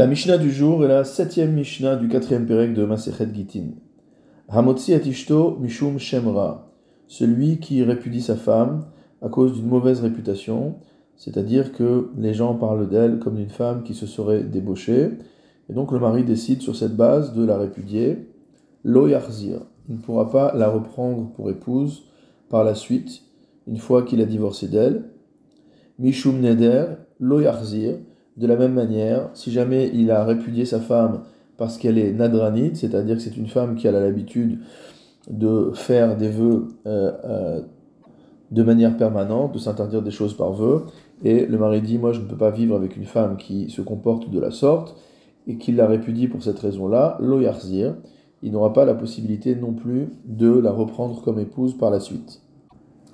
La Mishnah du jour est la septième Mishnah du quatrième Pérec de Masechet Gitin. Hamotzi atishto mishum shemra, celui qui répudie sa femme à cause d'une mauvaise réputation, c'est-à-dire que les gens parlent d'elle comme d'une femme qui se serait débauchée, et donc le mari décide sur cette base de la répudier. Lo yarzir, il ne pourra pas la reprendre pour épouse par la suite, une fois qu'il a divorcé d'elle. Mishum neder, lo yarzir, de la même manière, si jamais il a répudié sa femme parce qu'elle est nadranite, c'est-à-dire que c'est une femme qui a l'habitude de faire des vœux euh, euh, de manière permanente, de s'interdire des choses par vœux, et le mari dit Moi je ne peux pas vivre avec une femme qui se comporte de la sorte, et qu'il la répudie pour cette raison-là, lo il n'aura pas la possibilité non plus de la reprendre comme épouse par la suite.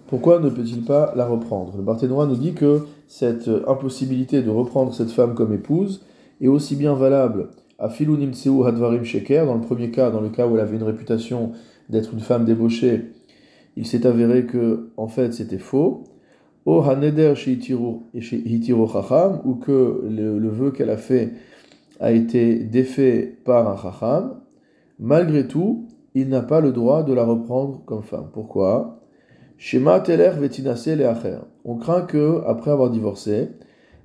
Pourquoi ne peut-il pas la reprendre? Le Barthénois nous dit que cette impossibilité de reprendre cette femme comme épouse est aussi bien valable à Filou Nimtseu Hadvarim Sheker, dans le premier cas, dans le cas où elle avait une réputation d'être une femme débauchée, il s'est avéré que, en fait, c'était faux. O Haneder Hitiro Chacham, ou que le, vœu qu'elle a fait a été défait par un Chacham, malgré tout, il n'a pas le droit de la reprendre comme femme. Pourquoi? Shema teler vetinase leacher. On craint que, après avoir divorcé,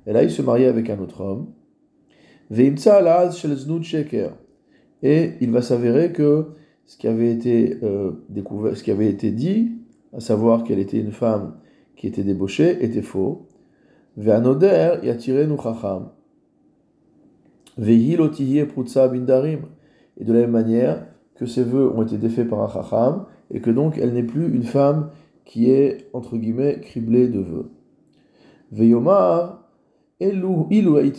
elle aille se marier avec un autre homme. Alaz shel sheker. Et il va s'avérer que ce qui avait été euh, découvert, ce qui avait été dit, à savoir qu'elle était une femme qui était débauchée, était faux. Ve'anoder yatirenu chacham. Ve'hilotihi prutsa bindarim. Et de la même manière que ses vœux ont été défaits par un chacham, et que donc elle n'est plus une femme qui est, entre guillemets, criblé de vœux. Veyomar, ilu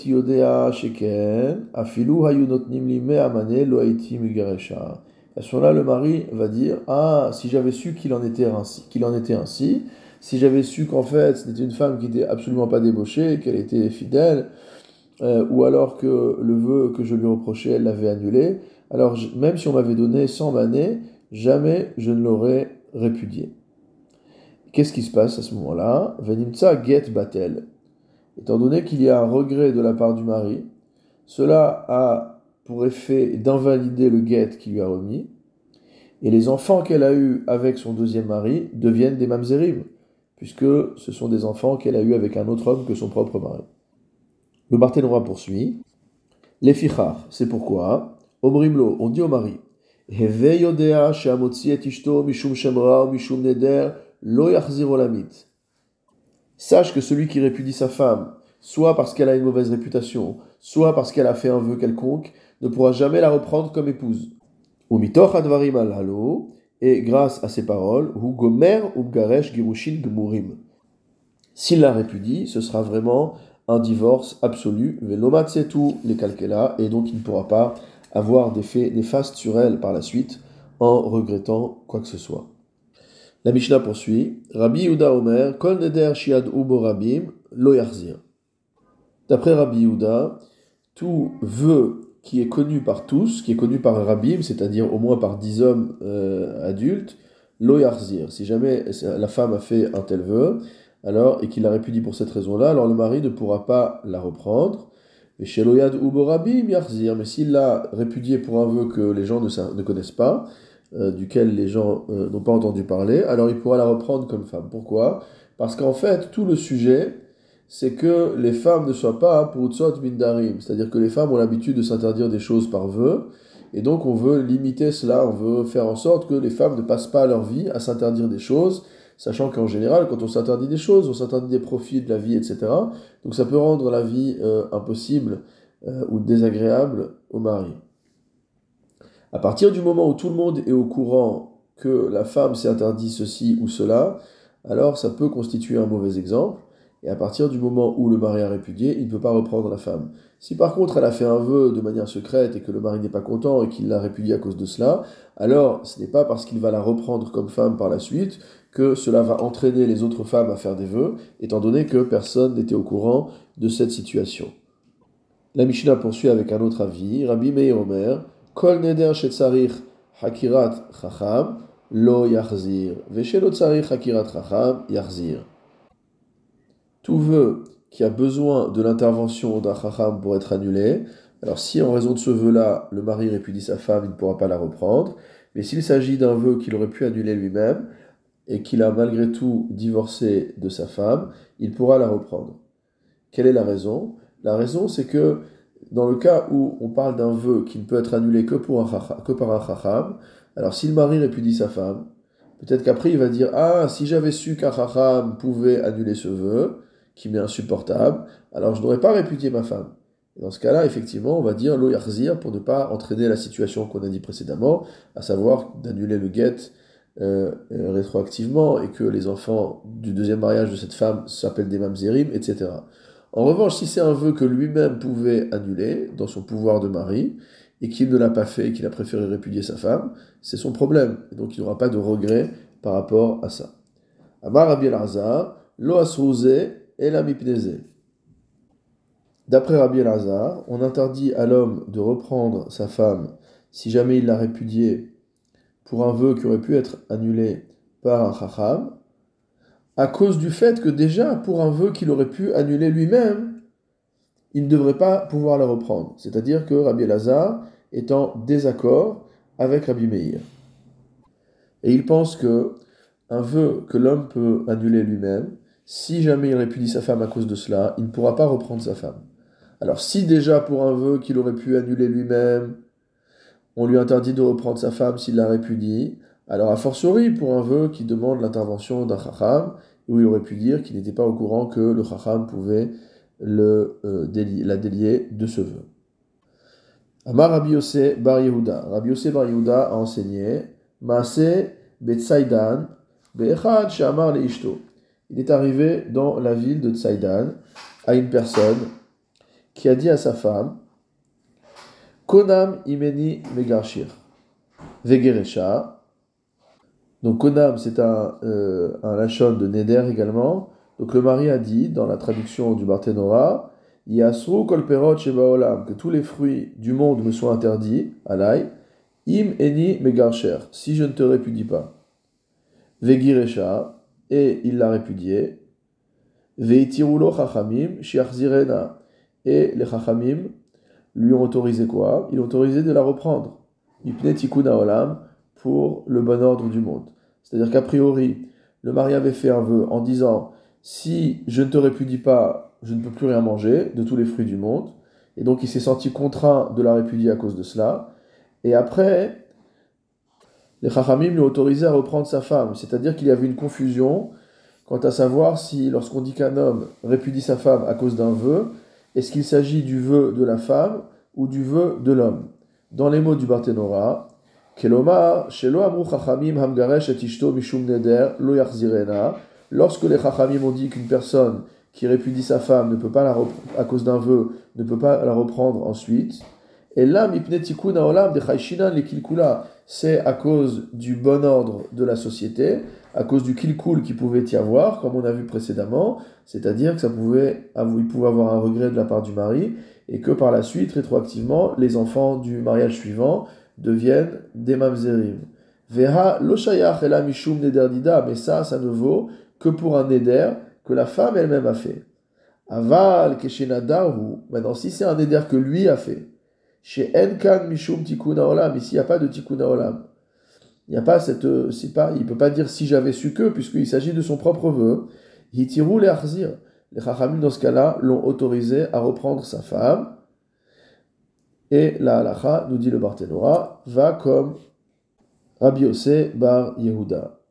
sheken, afilu hayunotnim lime amane lo haiti migaresha. À ce moment-là, le mari va dire Ah, si j'avais su qu'il en était ainsi, qu'il en était ainsi, si j'avais su qu'en fait c'était une femme qui n'était absolument pas débauchée, qu'elle était fidèle, euh, ou alors que le vœu que je lui reprochais, elle l'avait annulé, alors même si on m'avait donné 100 années, jamais je ne l'aurais répudié. Qu'est-ce qui se passe à ce moment-là? Venimtsa get batel. Étant donné qu'il y a un regret de la part du mari, cela a pour effet d'invalider le get qui lui a remis, et les enfants qu'elle a eus avec son deuxième mari deviennent des mamzerim, puisque ce sont des enfants qu'elle a eus avec un autre homme que son propre mari. Le Barthénois poursuit. Les fichar, c'est pourquoi, Omrimlo, on dit au mari, Heve yodea mishum shemra mishum neder Lo Sache que celui qui répudie sa femme, soit parce qu'elle a une mauvaise réputation, soit parce qu'elle a fait un vœu quelconque, ne pourra jamais la reprendre comme épouse. Et grâce à ces paroles, gomer girushin gmurim. S'il la répudie, ce sera vraiment un divorce absolu, les et donc il ne pourra pas avoir des faits néfastes sur elle par la suite en regrettant quoi que ce soit. La Mishnah poursuit. Rabbi Yehuda Omer, Kol neder shiad ubo rabim, lo D'après Rabbi Yehuda, tout vœu qui est connu par tous, qui est connu par un rabbim, c'est-à-dire au moins par dix hommes euh, adultes, lo Si jamais la femme a fait un tel vœu, alors, et qu'il la répudie pour cette raison-là, alors le mari ne pourra pas la reprendre. Mais chez Ubo Rabim Yarzir, mais s'il l'a répudié pour un vœu que les gens ne connaissent pas, euh, duquel les gens euh, n'ont pas entendu parler, alors il pourra la reprendre comme femme. Pourquoi? Parce qu'en fait, tout le sujet, c'est que les femmes ne soient pas pour Utsot Mindarim, c'est-à-dire que les femmes ont l'habitude de s'interdire des choses par vœu, et donc on veut limiter cela, on veut faire en sorte que les femmes ne passent pas leur vie à s'interdire des choses, sachant qu'en général, quand on s'interdit des choses, on s'interdit des profits de la vie, etc. Donc ça peut rendre la vie euh, impossible ou désagréable au mari. À partir du moment où tout le monde est au courant que la femme s'est interdit ceci ou cela, alors ça peut constituer un mauvais exemple. Et à partir du moment où le mari a répudié, il ne peut pas reprendre la femme. Si par contre elle a fait un vœu de manière secrète et que le mari n'est pas content et qu'il l'a répudié à cause de cela, alors ce n'est pas parce qu'il va la reprendre comme femme par la suite que cela va entraîner les autres femmes à faire des vœux, étant donné que personne n'était au courant de cette situation. La Mishnah poursuit avec un autre avis. Rabbi Meir Omer, Kol neder. Tout vœu qui a besoin de l'intervention d'un chacham pour être annulé, Alors si en raison de ce vœu-là, le mari répudie sa femme, il ne pourra pas la reprendre. Mais s'il s'agit d'un vœu qu'il aurait pu annuler lui-même, et qu'il a malgré tout divorcé de sa femme, il pourra la reprendre. Quelle est la raison? La raison, c'est que dans le cas où on parle d'un vœu qui ne peut être annulé que, par un chacham, alors si le mari répudie sa femme, peut-être qu'après il va dire Ah, si j'avais su qu'un chacham pouvait annuler ce vœu, qui m'est insupportable, alors je n'aurais pas répudié ma femme. dans ce cas-là, effectivement, on va dire lo pour ne pas entraîner la situation qu'on a dit précédemment, à savoir d'annuler le guet euh, euh, rétroactivement et que les enfants du deuxième mariage de cette femme s'appellent des mamzerim, etc. En revanche, si c'est un vœu que lui-même pouvait annuler dans son pouvoir de mari et qu'il ne l'a pas fait et qu'il a préféré répudier sa femme, c'est son problème. Et donc il n'aura pas de regret par rapport à ça. Amar Rabbi Elazar, lo D'après Rabbi Elazar, on interdit à l'homme de reprendre sa femme si jamais il l'a répudiée pour un vœu qui aurait pu être annulé par un chacham, à cause du fait que déjà, pour un vœu qu'il aurait pu annuler lui-même, il ne devrait pas pouvoir le reprendre. C'est-à-dire que Rabbi Elazar est en désaccord avec Rabbi Meir. Et il pense que un vœu que l'homme peut annuler lui-même, si jamais il répudie sa femme à cause de cela, il ne pourra pas reprendre sa femme. Alors si déjà pour un vœu qu'il aurait pu annuler lui-même, on lui interdit de reprendre sa femme s'il la répudie. Alors, a fortiori, pour un vœu qui demande l'intervention d'un chacham, où il aurait pu dire qu'il n'était pas au courant que le chacham pouvait le, euh, la délier de ce vœu. Amar Rabbi Bar Yehuda. Rabbi Bar Yehuda a enseigné Maase Betsaidan Be'echad Shamar Ishto. Il est arrivé dans la ville de Tsaidan à une personne qui a dit à sa femme Konam imeni megarshir. Vegeresha. Donc Konam, c'est un, euh, un lachon de Neder également. Donc le mari a dit, dans la traduction du Barthénora, Yasru kolperot shebaolam, que tous les fruits du monde me soient interdits, alay, im eni megarsher, si je ne te répudie pas. Vegiresha, et il l'a répudié. Veitirulo chachamim shiachzirena, et les chachamim lui ont autorisé quoi? Ils ont autorisé de la reprendre. olam pour le bon ordre du monde. C'est-à-dire qu'a priori, le mari avait fait un vœu en disant si je ne te répudie pas, je ne peux plus rien manger de tous les fruits du monde. Et donc il s'est senti contraint de la répudier à cause de cela. Et après, les Chachamim lui autorisé à reprendre sa femme. C'est-à-dire qu'il y avait une confusion quant à savoir si, lorsqu'on dit qu'un homme répudie sa femme à cause d'un vœu, est-ce qu'il s'agit du vœu de la femme ou du vœu de l'homme Dans les mots du Barthénora, Lorsque les Chachamim ont dit qu'une personne qui répudie sa femme ne peut pas la à cause d'un vœu, ne peut pas la reprendre ensuite, et là, c'est à cause du bon ordre de la société, à cause du kilkul qui pouvait y avoir, comme on a vu précédemment, c'est-à-dire que ça pouvait, il pouvait avoir un regret de la part du mari, et que par la suite, rétroactivement, les enfants du mariage suivant deviennent des mamzerim. Vera loshayach la mishum nederdida, mais ça, ça ne vaut que pour un neder que la femme elle-même a fait. Aval keshenadahu, maintenant si c'est un neder que lui a fait, chez Enkan Mishum Tikuna Olam, ici il n'y a pas de Tikuna Olam. Il n'y a pas cette. Pas, il peut pas dire si j'avais su que, puisqu'il s'agit de son propre vœu. Hitiru Arzir. Les Chachamim, dans ce cas-là, l'ont autorisé à reprendre sa femme. Et la halacha, nous dit le Barthénora, va comme Rabbi Bar Yehuda.